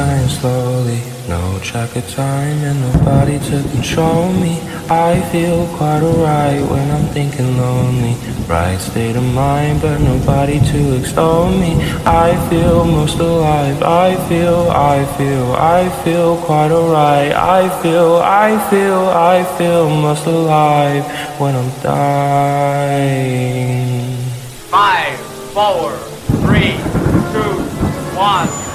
dying slowly. No track of time and nobody to control me. I feel quite alright when I'm thinking lonely. Right state of mind, but nobody to extol me. I feel most alive. I feel, I feel, I feel quite alright. I feel, I feel, I feel most alive when I'm dying. Five, four, three, two, one.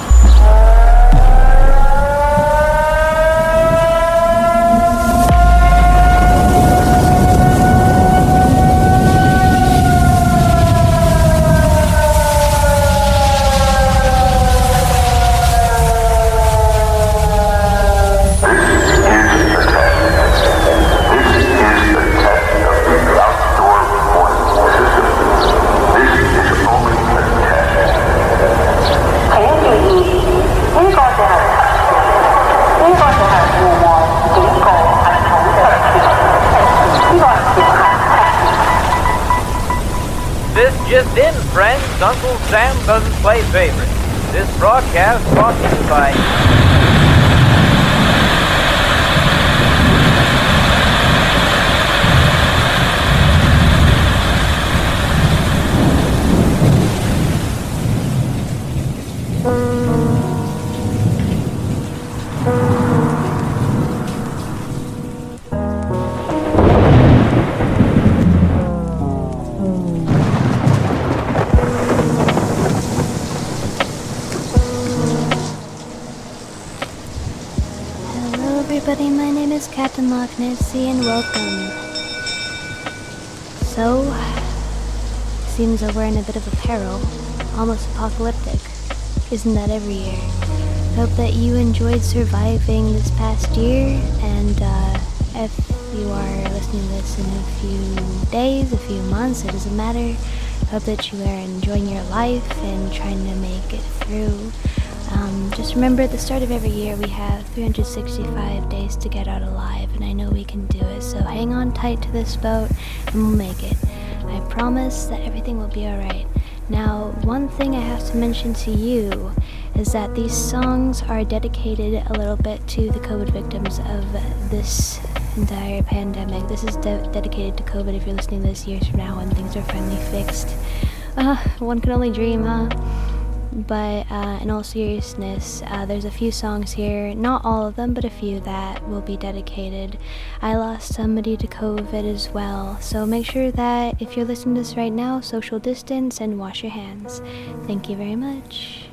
Friends. Uncle Sam doesn't play favorites. This broadcast brought to you by Loch and welcome. So, seems that we're in a bit of a peril, almost apocalyptic. Isn't that every year? Hope that you enjoyed surviving this past year, and uh, if you are listening to this in a few days, a few months, it doesn't matter. Hope that you are enjoying your life and trying to make it through. Um, just remember at the start of every year we have 365 days to get out alive, and I know we can do it. So hang on tight to this boat, and we'll make it. I promise that everything will be alright. Now, one thing I have to mention to you is that these songs are dedicated a little bit to the COVID victims of this entire pandemic. This is de- dedicated to COVID if you're listening this years from now when things are finally fixed. Uh, one can only dream, huh? But uh, in all seriousness, uh, there's a few songs here, not all of them, but a few that will be dedicated. I lost somebody to COVID as well, so make sure that if you're listening to this right now, social distance and wash your hands. Thank you very much.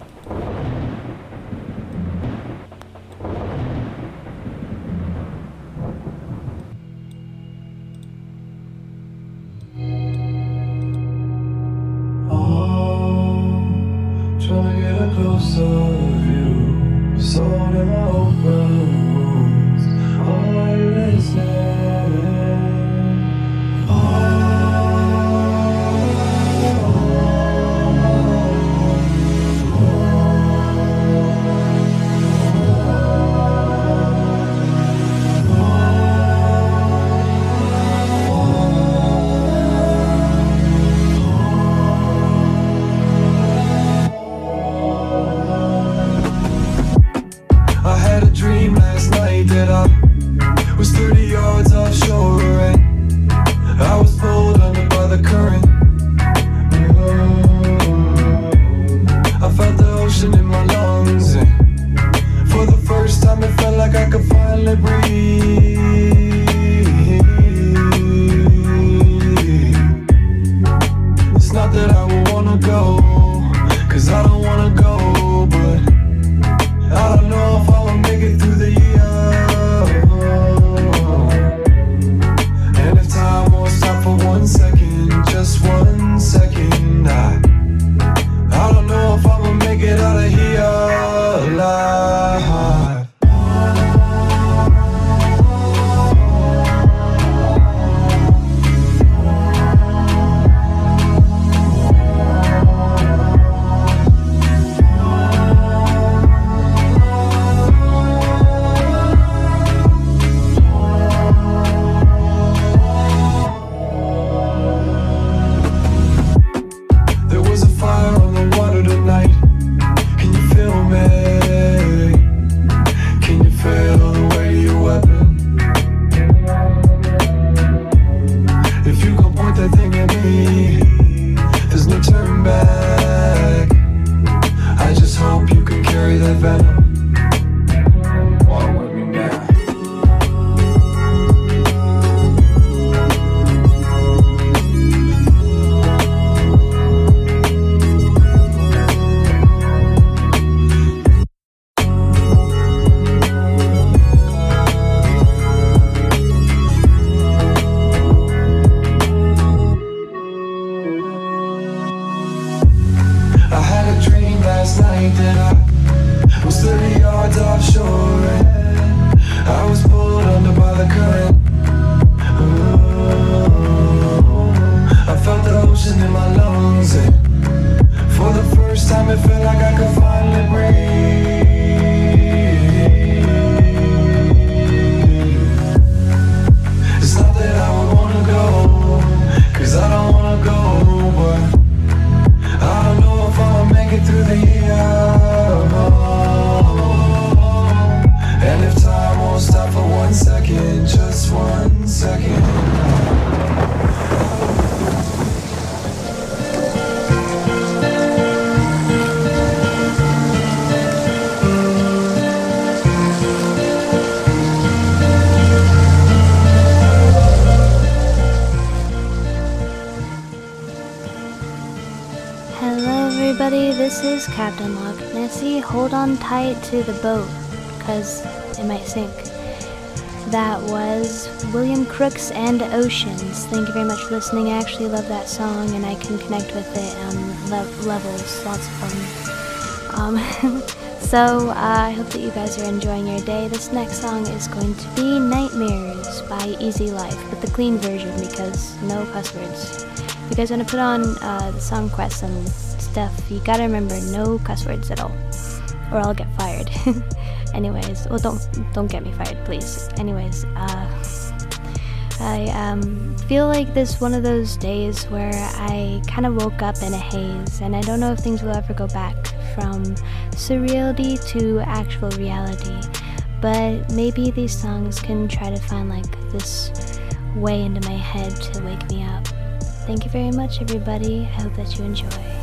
Everybody. This is Captain Loch Nessie. Hold on tight to the boat, because it might sink. That was William Crooks and Oceans. Thank you very much for listening. I actually love that song, and I can connect with it on le- levels. Lots of fun. Um, so uh, I hope that you guys are enjoying your day. This next song is going to be Nightmares by Easy Life, but the clean version because no cuss words. You guys want to put on uh, the song quests and stuff, you gotta remember no cuss words at all, or I'll get fired. Anyways, well, don't don't get me fired, please. Anyways, uh, I um, feel like this one of those days where I kind of woke up in a haze, and I don't know if things will ever go back from surreality to actual reality. But maybe these songs can try to find like this way into my head to wake me up. Thank you very much, everybody. I hope that you enjoy.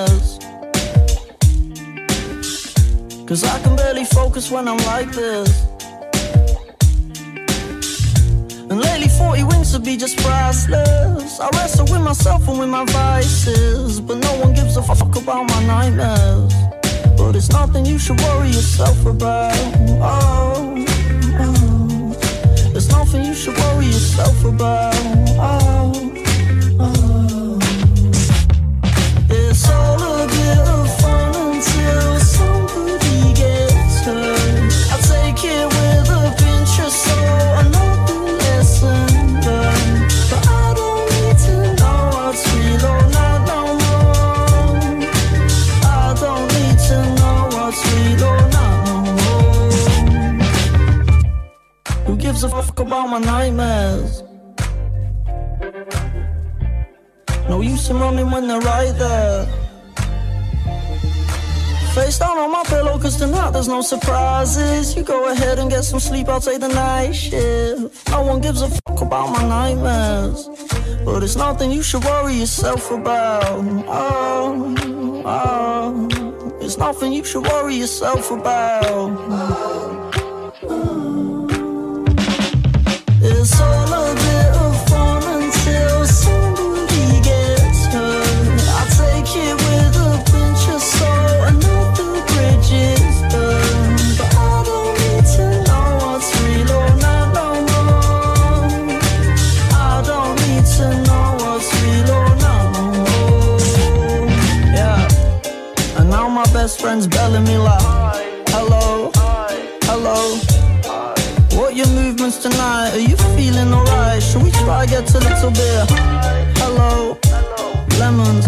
Cause I can barely focus when I'm like this. And lately 40 wings to be just priceless. I wrestle with myself and with my vices. But no one gives a fuck about my nightmares. But it's nothing you should worry yourself about. Oh, oh. It's nothing you should worry yourself about. Oh, oh. It's all a bit of fun until somebody gives a fuck about my nightmares? No use in running when they're right there. Face down on my pillow, cause tonight there's no surprises. You go ahead and get some sleep, I'll take the night shift. No one gives a fuck about my nightmares. But it's nothing you should worry yourself about. Oh, oh. It's nothing you should worry yourself about. It's friend's belling me like, hello, hello. What your movements tonight? Are you feeling alright? Should we try get a little bit? Hello, lemons.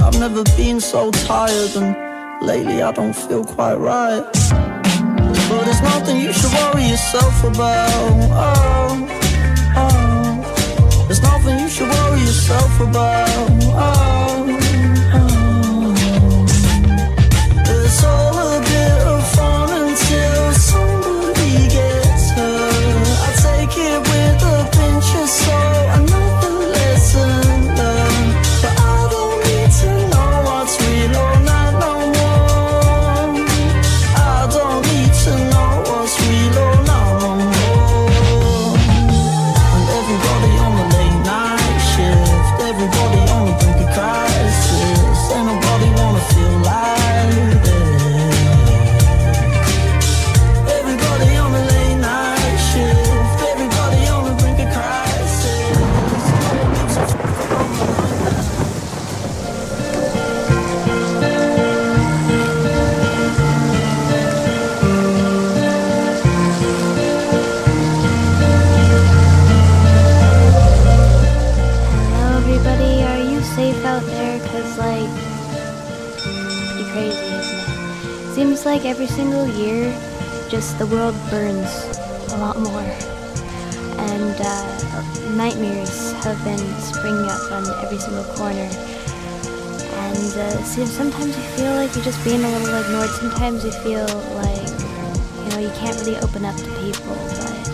I've never been so tired, and lately I don't feel quite right. But it's nothing you should worry yourself about. Oh, oh. There's nothing you should worry yourself about. Pinch every single year, just the world burns a lot more. And uh, nightmares have been springing up on every single corner. And uh, sometimes you feel like you're just being a little ignored. Sometimes you feel like, you know, you can't really open up to people. But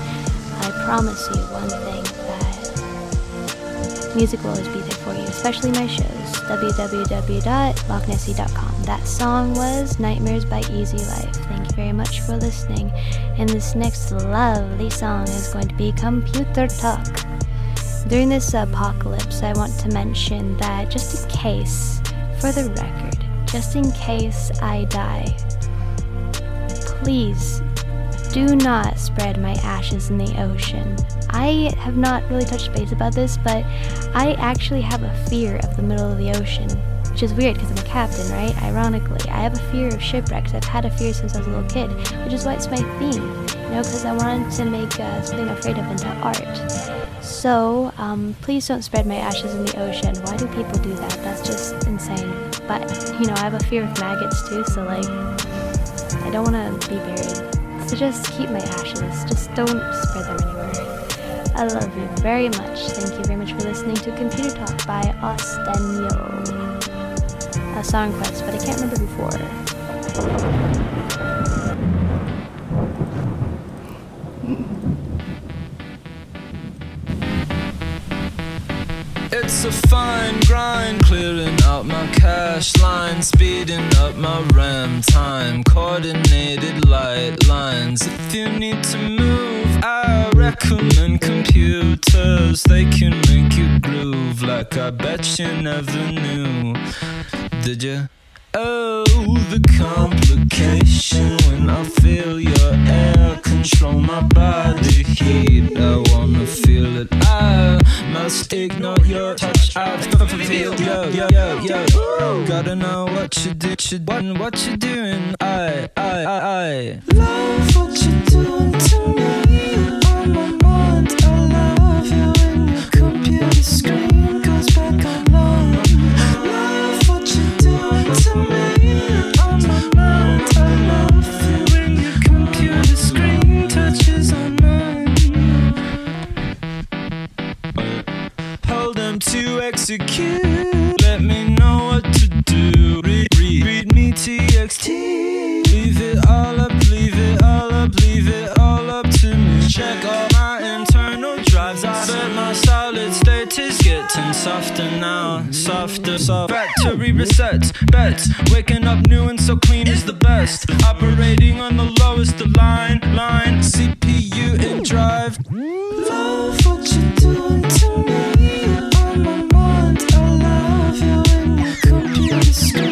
I promise you one thing that music will always be there for you, especially my shows. www.lochnessie.com. That song was Nightmares by Easy Life. Thank you very much for listening. And this next lovely song is going to be Computer Talk. During this apocalypse, I want to mention that just in case, for the record, just in case I die, please do not spread my ashes in the ocean. I have not really touched base about this, but I actually have a fear of the middle of the ocean. Which is weird because I'm a captain, right? Ironically, I have a fear of shipwrecks. I've had a fear since I was a little kid, which is why it's my theme. You know, because I wanted to make uh, something I'm afraid of into art. So, um, please don't spread my ashes in the ocean. Why do people do that? That's just insane. But, you know, I have a fear of maggots too, so like, I don't want to be buried. So just keep my ashes. Just don't spread them anywhere. I love you very much. Thank you very much for listening to Computer Talk by Ostenio. A song quest, but I can't remember before. Grind, clearing out my cache line, speeding up my RAM time, coordinated light lines. If you need to move, I recommend computers. They can make you groove like I bet you never knew. Did you? Oh, the complication when I feel your air control my body heat. I wanna feel it. I must ignore your touch. I feel yo yo yo yo. Gotta know what you do, you and what you doing. I I I I love what you're doing to me. On my mind, I love you your computer screen execute. Let me know what to do. Read, read, read me TXT. Leave it all up, leave it all up, leave it all up to me. Check all my internal drives. I bet my solid state is getting softer now. Softer, soft. Factory resets, bets. Waking up new and so clean is the best. Operating on the lowest of line, line. CPU in drive. Love what you're doing to me. Computer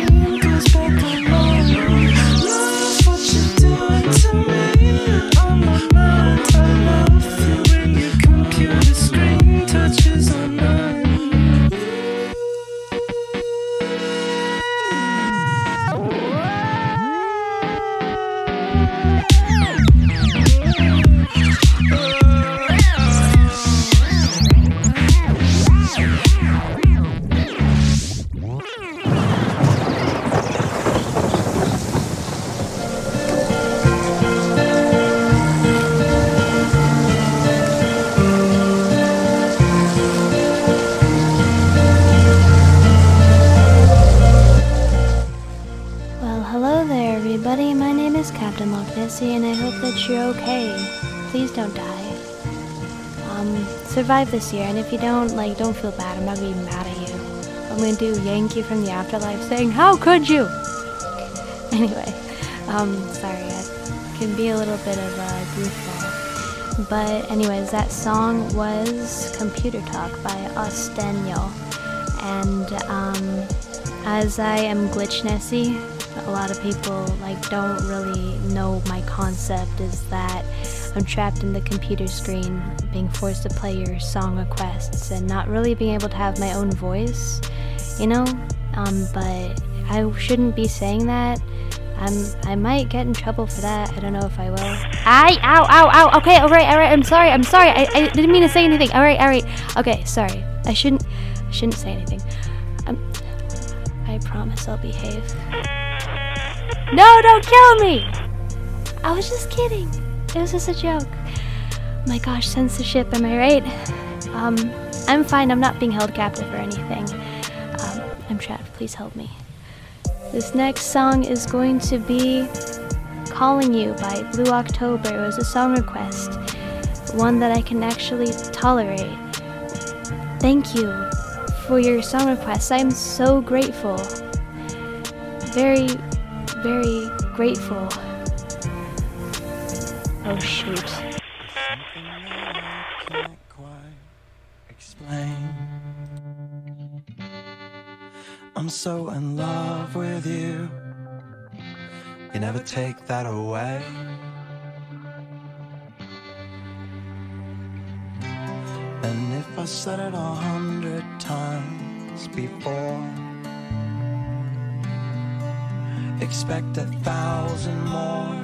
Nessie, and I hope that you're okay. Please don't die. Um, survive this year, and if you don't, like, don't feel bad. I'm not gonna be mad at you. I'm gonna do yank you from the afterlife, saying, "How could you?" Anyway, um, sorry, I can be a little bit of a goofball. But anyways, that song was "Computer Talk" by Ostenio, and um, as I am Glitch Nessie, a lot of people like don't really know my concept is that I'm trapped in the computer screen, being forced to play your song requests and not really being able to have my own voice, you know. Um, but I shouldn't be saying that. I'm I might get in trouble for that. I don't know if I will. I ow ow ow. Okay, all right, all right. I'm sorry. I'm sorry. I, I didn't mean to say anything. All right, all right. Okay, sorry. I shouldn't I shouldn't say anything. Um, I promise I'll behave. No, don't kill me! I was just kidding. It was just a joke. My gosh, censorship, am I right? Um, I'm fine, I'm not being held captive or anything. Um, I'm trapped, please help me. This next song is going to be Calling You by Blue October. It was a song request, one that I can actually tolerate. Thank you for your song request. I'm so grateful. Very, very grateful. Oh shoot. I'm so in love with you. You never take that away. And if I said it a hundred times before, expect a thousand more.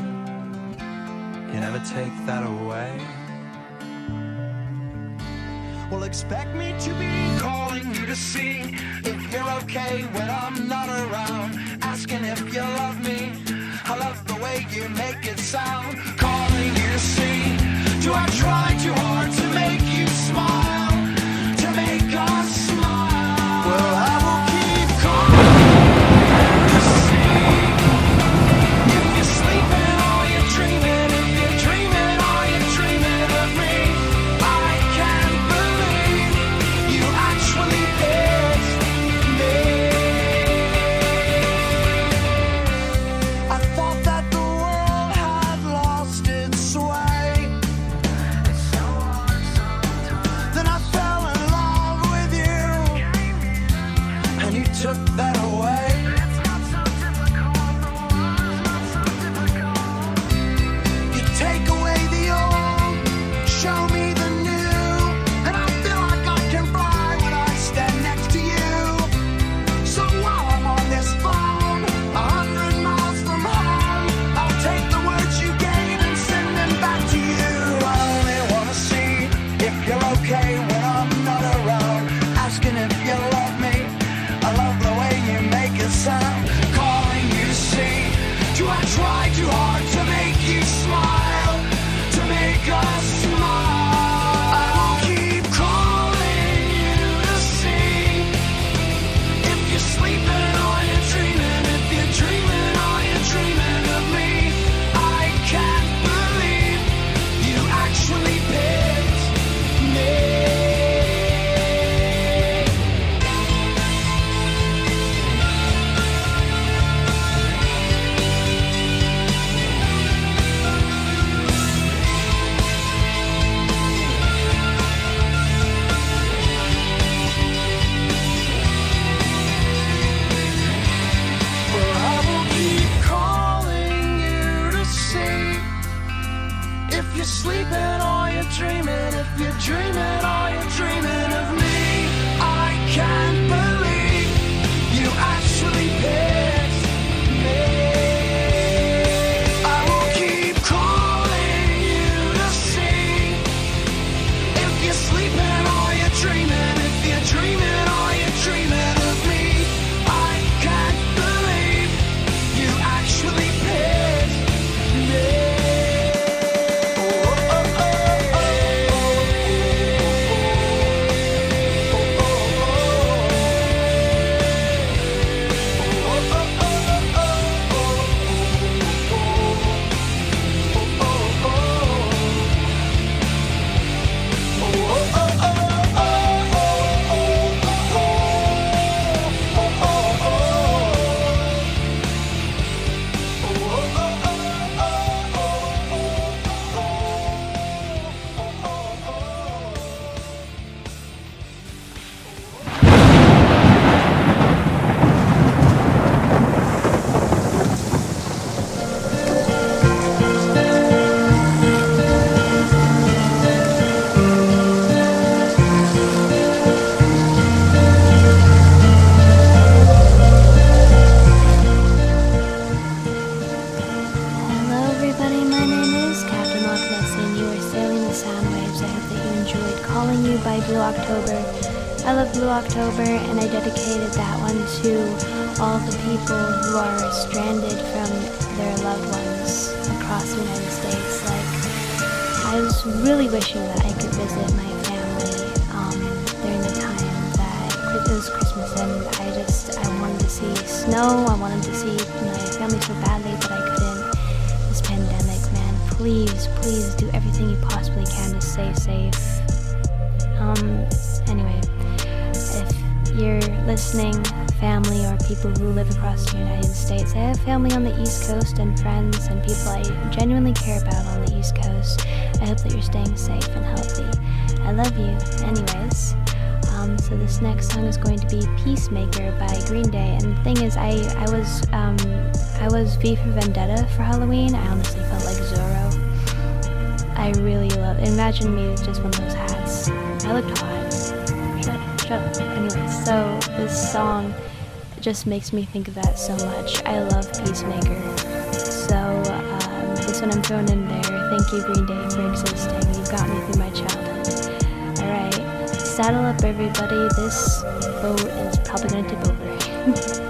You never take that away. Well, expect me to be calling you to see if you're okay when I'm not around. Asking if you love me. I love the way you make it sound. Calling you to see. Do I try too hard to make you smile? because I, I was um, I was V for Vendetta for Halloween. I honestly felt like Zorro. I really love. Imagine me with just one of those hats. I looked hot. Shut shut up. Anyway, so this song just makes me think of that so much. I love Peacemaker. So um, this one I'm throwing in there. Thank you, Green Day, for existing. You've got me through my childhood. All right, saddle up, everybody. This boat is probably gonna tip over.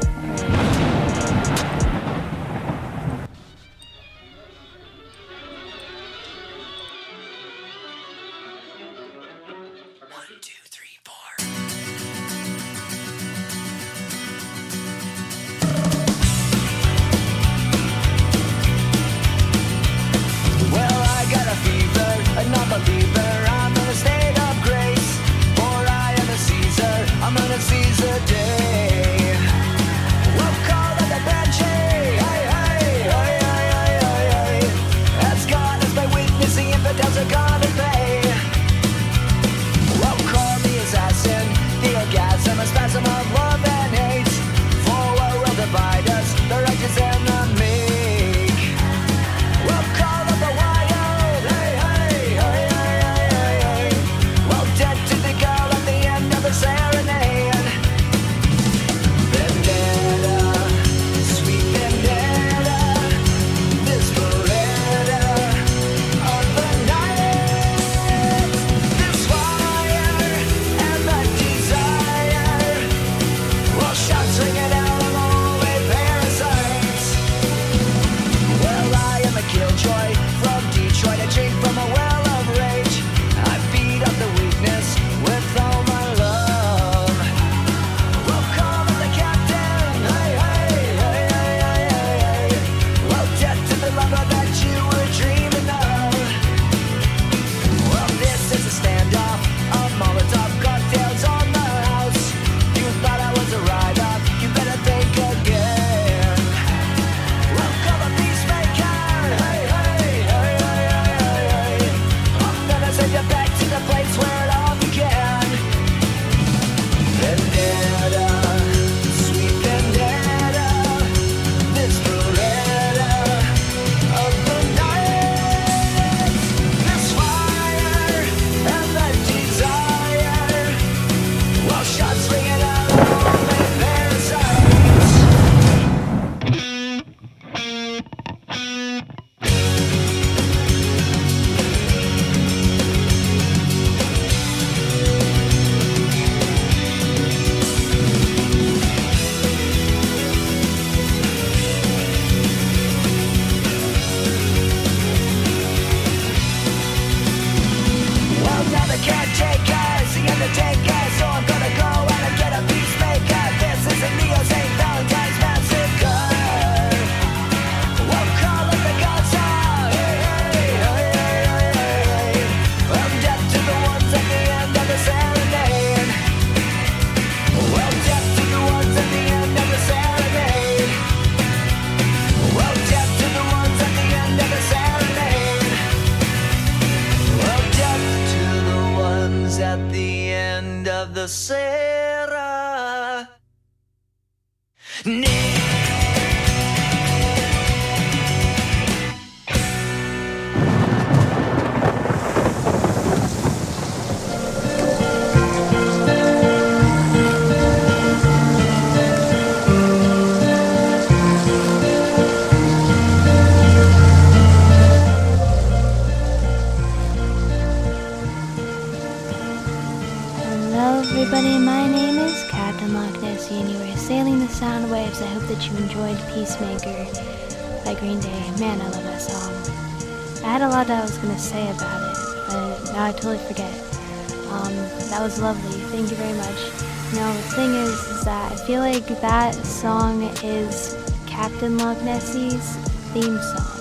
say about it, but now I totally forget. Um, that was lovely. Thank you very much. You know, the thing is, is that I feel like that song is Captain Love Nessie's theme song.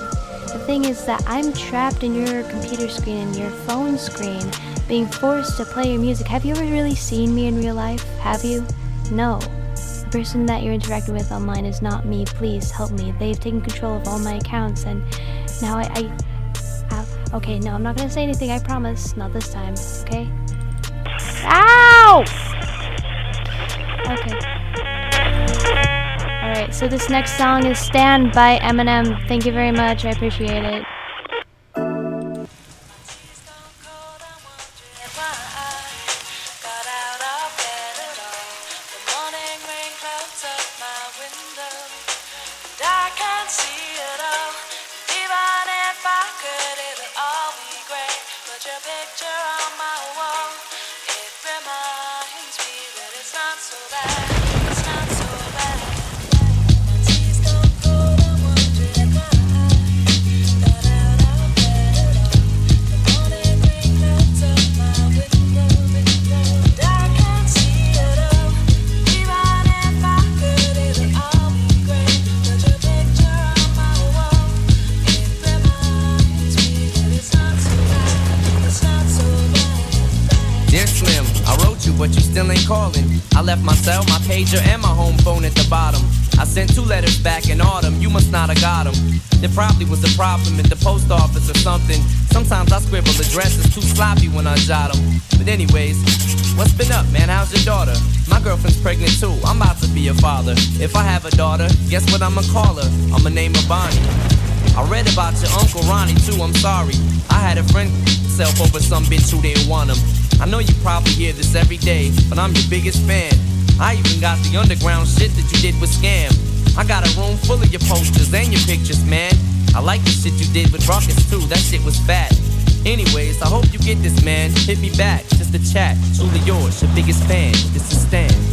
The thing is that I'm trapped in your computer screen and your phone screen, being forced to play your music. Have you ever really seen me in real life? Have you? No The person that you're interacting with online is not me. Please help me. They've taken control of all my accounts, and now I, I okay, no, I'm not gonna say anything. I promise. Not this time. Okay. Ow! Okay. Alright, so this next song is Stan by Eminem. Thank you very much. I appreciate it. Want him. I know you probably hear this every day, but I'm your biggest fan. I even got the underground shit that you did with Skam. I got a room full of your posters and your pictures, man. I like the shit you did with Rawkus too, that shit was fat. Anyways, I hope you get this, man. Hit me back, just a chat. Truly yours, your biggest fan. This is Stan.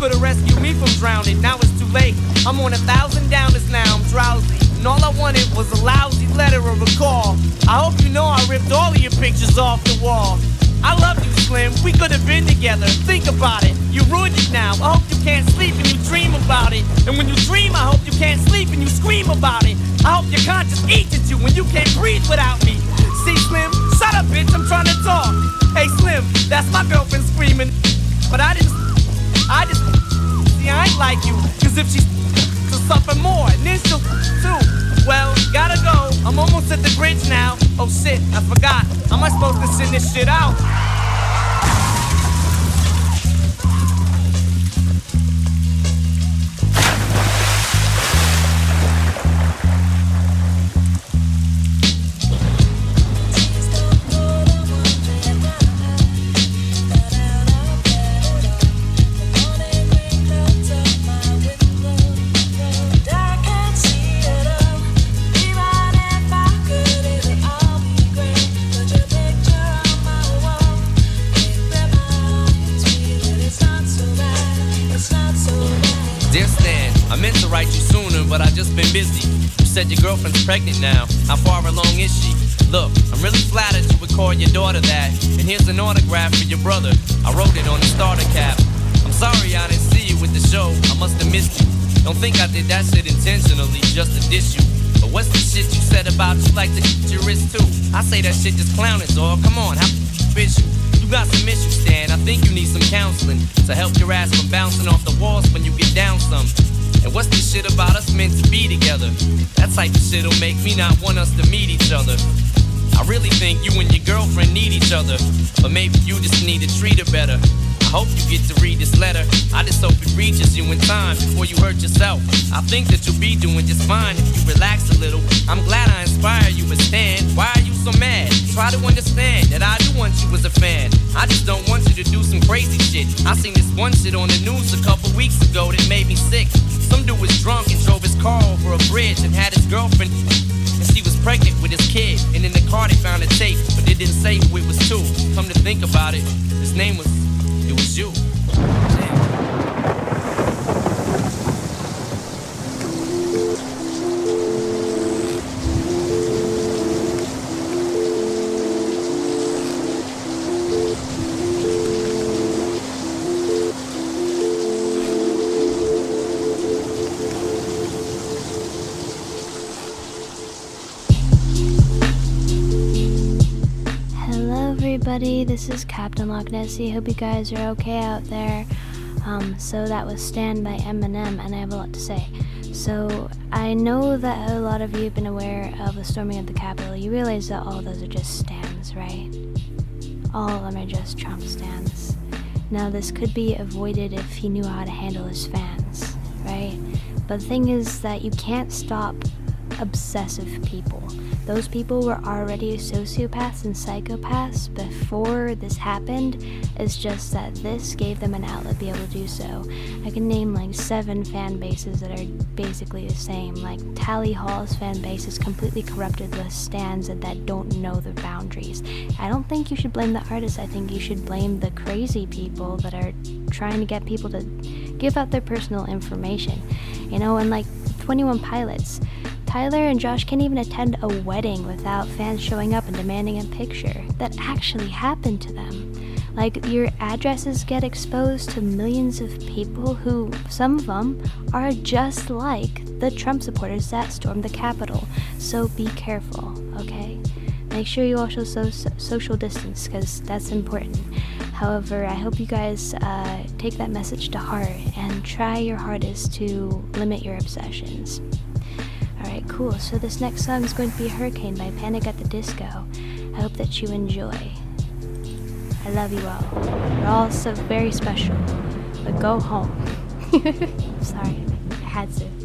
could have rescued me from drowning, now it's too late. I'm on a thousand downers now, I'm drowsy. And all I wanted was a lousy letter or a call. I hope you know I ripped all of your pictures off the wall. I love you, Slim. We could have been together. Think about it. You ruined it now. I hope you can't sleep and you dream about it. And when you dream, I hope you can't sleep and you scream about it. I hope your conscience eats at you when you can't breathe without me. See, Slim, shut up, bitch. I'm trying to talk. Hey, Slim, that's my girlfriend screaming. But I didn't. I just. See, I ain't like you. Cause if she's to suffer more, and then she'll too. Well, gotta go. I'm almost at the bridge now. Oh shit, I forgot. How am I supposed to send this shit out? Said your girlfriend's pregnant now. How far along is she? Look, I'm really flattered you would call your daughter that. And here's an autograph for your brother. I wrote it on the starter cap. I'm sorry I didn't see you with the show. I must have missed you. Don't think I did that shit intentionally just to diss you. But what's the shit you said about you like to your wrist too? I say that shit just clowning, dog. Come on, how bitch you? You got some issues, Stan. I think you need some counseling to help your ass from bouncing off the walls when you get down some. And what's this shit about us meant to be together? That type of shit'll make me not want us to meet each other. I really think you and your girlfriend need each other, but maybe you just need to treat her better. I hope you get to read this letter. I just hope it reaches you in time before you hurt yourself. I think that you'll be doing just fine if you relax a little. I'm glad I inspire you, but Stan, why are you so mad? Try to understand that I do want you as a fan. I just don't want you to do some crazy shit. I seen this one shit on the news a couple weeks ago that made me sick. Some dude was drunk and drove his car over a bridge and had his girlfriend. And she was pregnant with his kid. And in the car they found a tape, but they didn't say who it was to. Come to think about it, his name was, it was you. Damn. Everybody. This is Captain Loch Nessie. Hope you guys are okay out there. Um, so that was "Stan" by Eminem, and I have a lot to say. So I know that a lot of you have been aware of the storming of the Capitol. You realize that all those are just stans, right? All of them are just Trump stans. Now, this could be avoided if he knew how to handle his fans, right? But the thing is that you can't stop obsessive people. Those people were already sociopaths and psychopaths before this happened. It's just that this gave them an outlet to be able to do so. I can name like seven fan bases that are basically the same. Like Tally Hall's fan base is completely corrupted with stans that, that don't know the boundaries. I don't think you should blame the artists. I think you should blame the crazy people that are trying to get people to give out their personal information. You know, and like 21 Pilots. Tyler and Josh can't even attend a wedding without fans showing up and demanding a picture. That actually happened to them. Like, your addresses get exposed to millions of people who, some of them, are just like the Trump supporters that stormed the Capitol. So be careful, okay? Make sure you also so- social distance because that's important. However, I hope you guys uh, take that message to heart and try your hardest to limit your obsessions. Cool. So this next song is going to be Hurricane by Panic at the Disco. I hope that you enjoy. I love you all. You're all so very special. But go home. Sorry, I had to.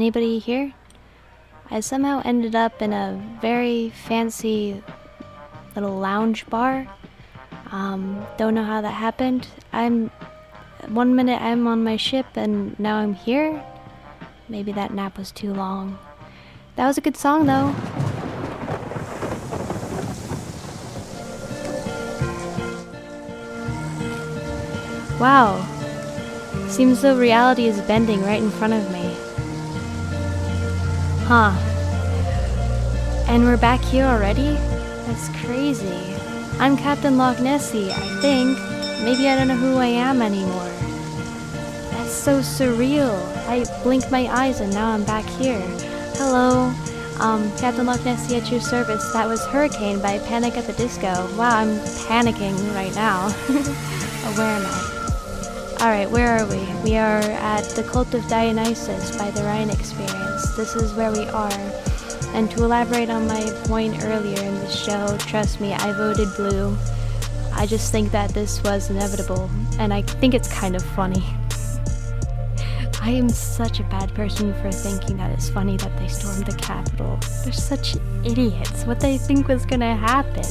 Anybody here? I somehow ended up in a very fancy little lounge bar. Um, don't know how that happened. I'm. One minute I'm on my ship and now I'm here. Maybe that nap was too long. That was a good song though. Wow. Seems though reality is bending right in front of me. Huh. And we're back here already? That's crazy. I'm Captain Loch Nessie, I think. Maybe I don't know who I am anymore. That's so surreal. I blinked my eyes and now I'm back here. Hello. Um, Captain Loch Nessie at your service. That was Hurricane by Panic at the Disco. Wow, I'm panicking right now. where am I? Alright, where are we? We are at the Cult of Dionysus by the Orion Experience. This is where we are. And to elaborate on my point earlier in the show, trust me, I voted blue. I just think that this was inevitable, and I think it's kind of funny. I am such a bad person for thinking that it's funny that they stormed the Capitol. They're such idiots. What they think was gonna happen.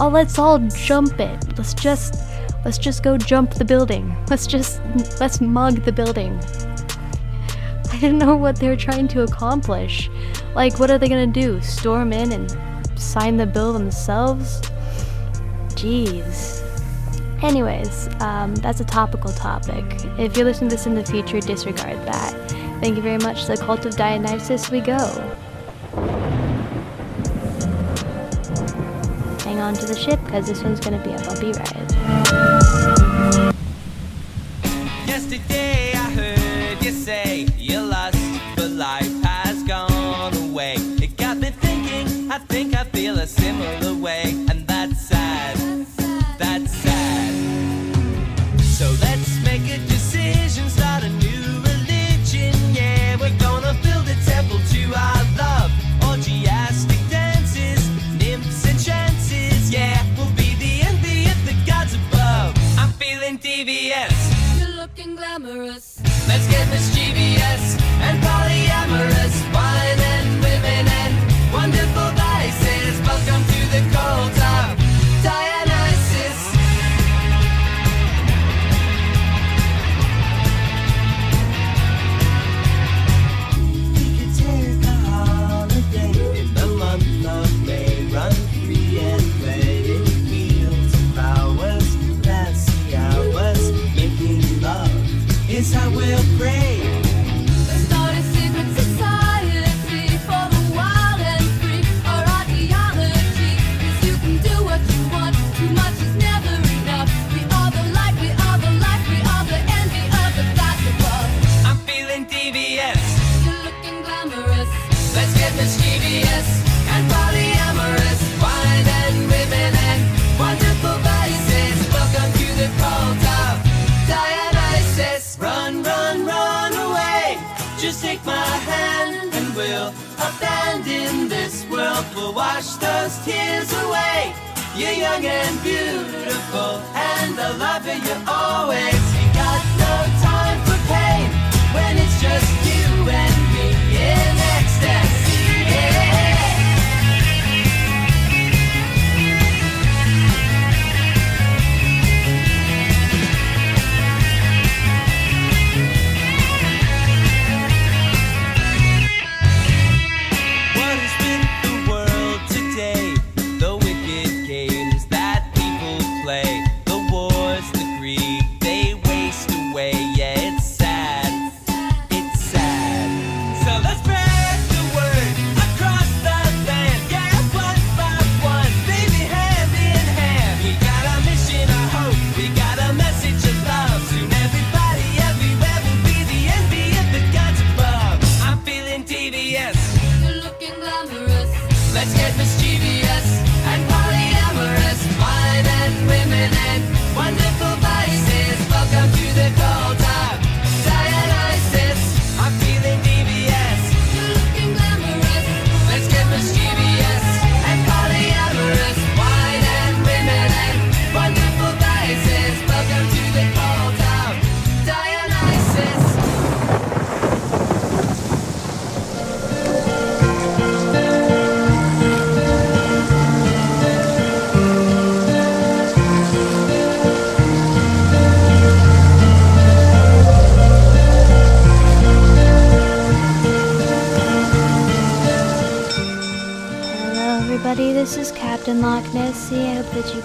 Oh, let's all jump it. Let's just let's just go jump the building. Let's just let's mug the building. Didn't know what they were trying to accomplish. Like, what are they gonna do? Storm in and sign the bill themselves? Jeez. Anyways, um, that's a topical topic. If you're listening to this in the future, disregard that. Thank you very much. The Cult of Dionysus we go. Hang on to the ship because this one's to be a bumpy ride. Think I feel a similar way, and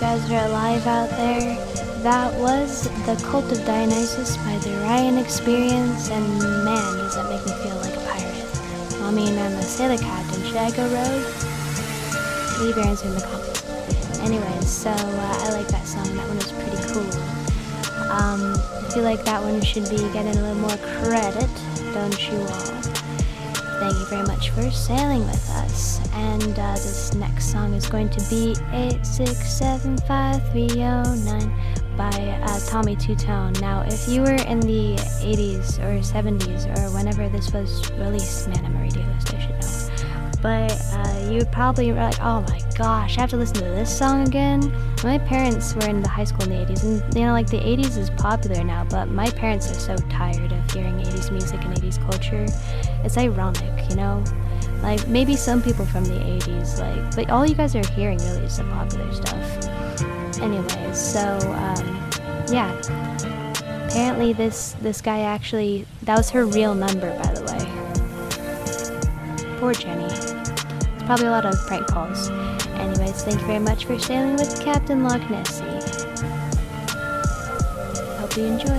guys are alive out there. That was The Cult of Dionysus by the Orion Experience, and man, does that make me feel like a pirate. I mean, I'm a sailor captain. Should I go rogue? Leave your answer in the comments. Anyways, so uh, I like that song. That one was pretty cool. Um, I feel like that one should be getting a little more credit, don't you all? Thank you very much for sailing with us. And uh, this next song is going to be 8675309 by uh, Tommy Tutone. Now, if you were in the 80s or 70s or whenever this was released, man, I'm a radio should know. But uh, you probably be like, oh my gosh, I have to listen to this song again. My parents were in the high school in the 80s, and you know, like the 80s is popular now, but my parents are so tired of hearing 80s music and 80s culture. It's ironic, you know? Like maybe some people from the 80s, like, but all you guys are hearing really is the popular stuff. Anyways, so um, yeah. Apparently, this this guy actually that was her real number, by the way. Poor Jenny. It's probably a lot of prank calls. Anyways, thank you very much for sailing with Captain Loch Nessie. Hope you enjoy.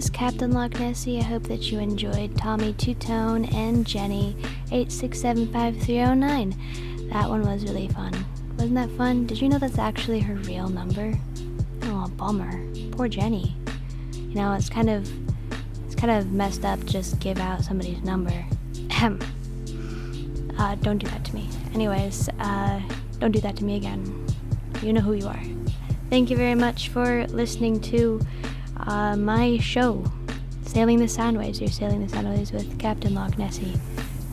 Is Captain Loch Nessie. I hope that you enjoyed Tommy Tutone and Jenny 8675309. That one was really fun. Wasn't that fun? Did you know that's actually her real number? Oh, bummer. Poor Jenny. You know, it's kind of it's kind of messed up. Just give out somebody's number. Ahem. Uh, don't do that to me. Anyways, uh, don't do that to me again. You know who you are. Thank you very much for listening to uh, my show, Sailing the Soundwaves. You're sailing the Soundwaves with Captain Loch Nessie.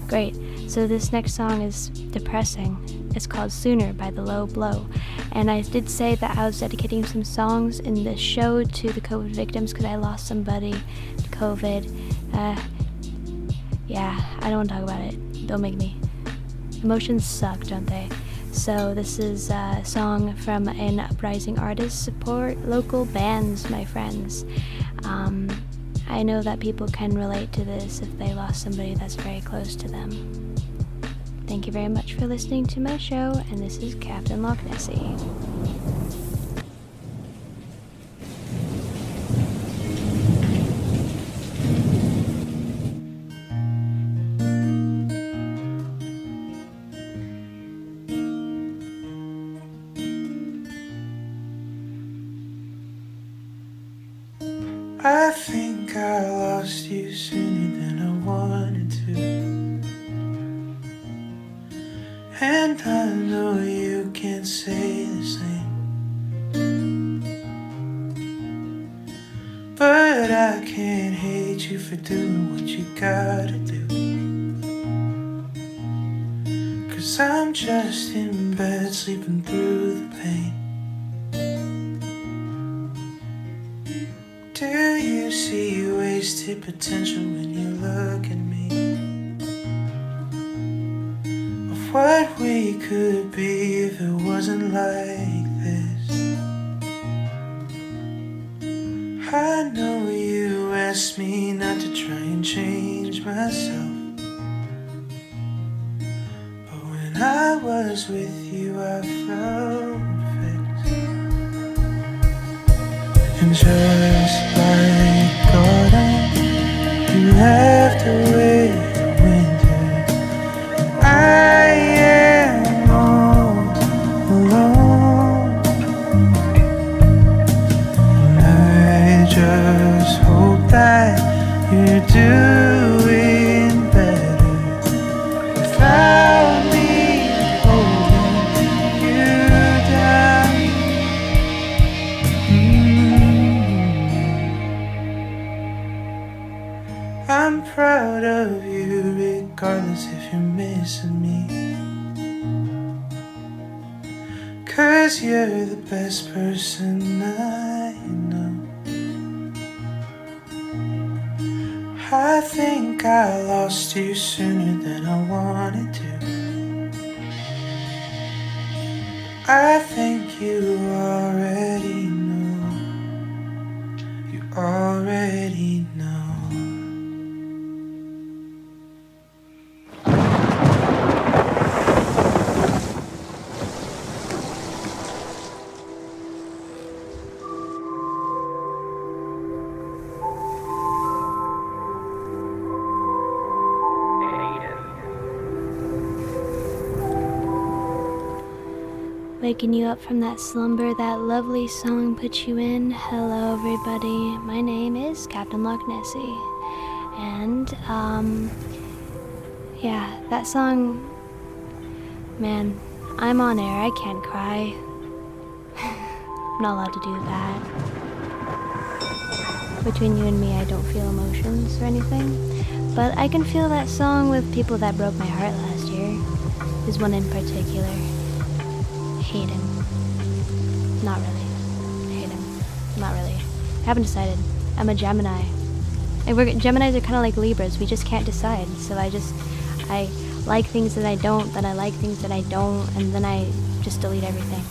Great. So this next song is depressing. It's called Sooner by The Low Blow. And I did say that I was dedicating some songs in this show to the COVID victims because I lost somebody to COVID. Uh, yeah, I don't want to talk about it. Don't make me. Emotions suck, don't they? So this is a song from an uprising artist. Support local bands, my friends. Um, I know that people can relate to this if they lost somebody that's very close to them. Thank you very much for listening to my show, and this is Captain Loch Nessie. You're the best person I know. I think I lost you sooner than I wanted to. I Waking you up from that slumber that lovely song put you in. Hello, everybody. My name is Captain Loch Nessie. And, um, yeah, that song, man, I'm on air. I can't cry. I'm not allowed to do that. Between you and me, I don't feel emotions or anything. But I can feel that song with people that broke my heart last year. There's one in particular. Hate him. Not really. Hate him. Not really. I haven't decided. I'm a Gemini. And we're, Geminis are kind of like Libras. We just can't decide. So I just, I like things that I don't, then I like things that I don't, and then I just delete everything.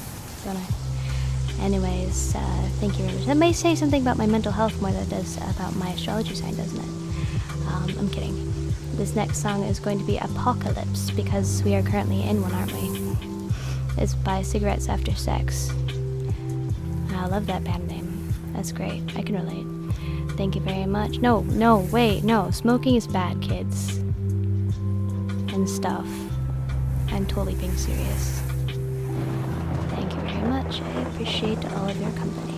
Don't I? Anyways, uh, thank you very much. That may say something about my mental health more than it does about my astrology sign, doesn't it? Um, I'm kidding. This next song is going to be Apocalypse because we are currently in one, aren't we? is by cigarettes after sex. I love that band name. That's great. I can relate. Thank you very much. No, no, wait, no. Smoking is bad, kids. And stuff. I'm totally being serious. Thank you very much. I appreciate all of your company.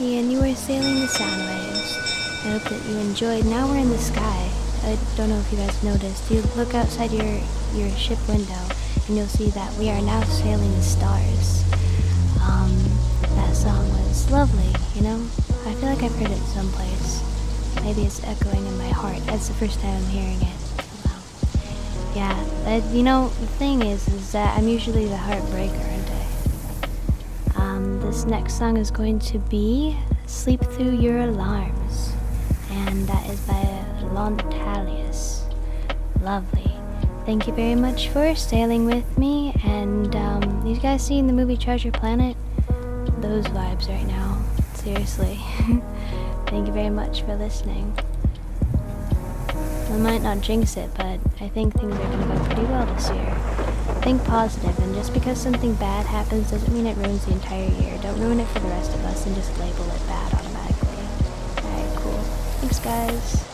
And you are sailing the sound waves. I hope that you enjoyed. Now we're in the sky. I don't know if you guys noticed. You look outside your, your ship window, and you'll see that we are now sailing the stars. Um, that song was lovely, you know? I feel like I've heard it someplace. Maybe it's echoing in my heart. That's the first time I'm hearing it. Well, yeah, but you know, the thing is, is that I'm usually the heartbreaker, this next song is going to be Sleep Through Your Alarms, and that is by Lontalius. Lovely. Thank you very much for sailing with me, and um, you guys seen the movie Treasure Planet? Those vibes right now. Seriously. Thank you very much for listening. I might not jinx it, but I think things are gonna go pretty well this year. Think positive, and just because something bad happens doesn't mean it ruins the entire year. Don't ruin it for the rest of us and just label it bad automatically. Alright, cool. Thanks, guys.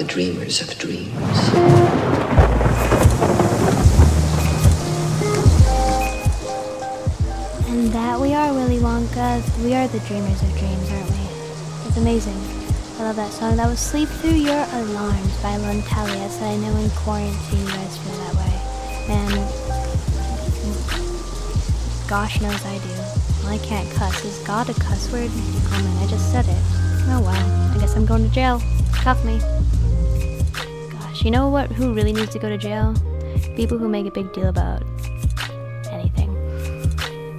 The dreamers of dreams. And that we are Willy Wonka. We are the dreamers of dreams, aren't we? It's amazing. I love that song. That was Sleep Through Your Alarms by Lontalius. I know in quarantine you guys feel that way. Man, gosh knows I do. Well, I can't cuss. Is God a cuss word? Oh man, I just said it. Oh well. I guess I'm going to jail. Cuff me. You know what? Who really needs to go to jail? People who make a big deal about anything.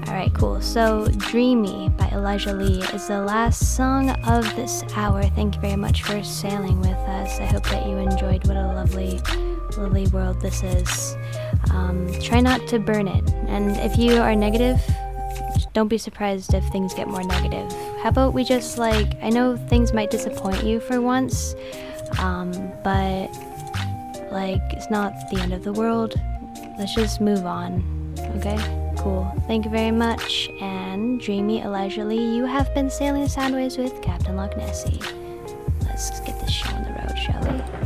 Alright, cool. So, Dreamy by Elijah Lee is the last song of this hour. Thank you very much for sailing with us. I hope that you enjoyed what a lovely, lovely world this is. Um, try not to burn it. And if you are negative, don't be surprised if things get more negative. How about we just like, I know things might disappoint you for once, um, but like, it's not the end of the world. Let's just move on, okay? Cool. Thank you very much. And Dreamy Elijah Lee, you have been sailing soundwaves with Captain Loch Nessie. Let's get this show on the road, shall we?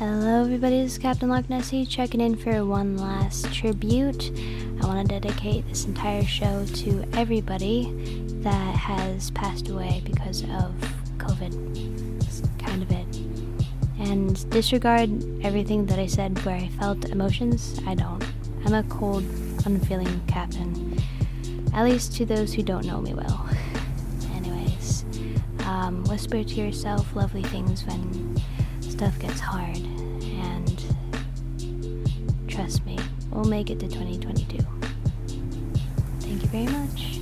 Hello, everybody. This is Captain Loch Nessie checking in for one last tribute. I want to dedicate this entire show to everybody that has passed away because of COVID. That's kind of it. And disregard everything that I said where I felt emotions. I don't. I'm a cold, unfeeling captain. At least to those who don't know me well. Anyways, um, whisper to yourself lovely things when stuff gets hard. Trust me, we'll make it to 2022. Thank you very much.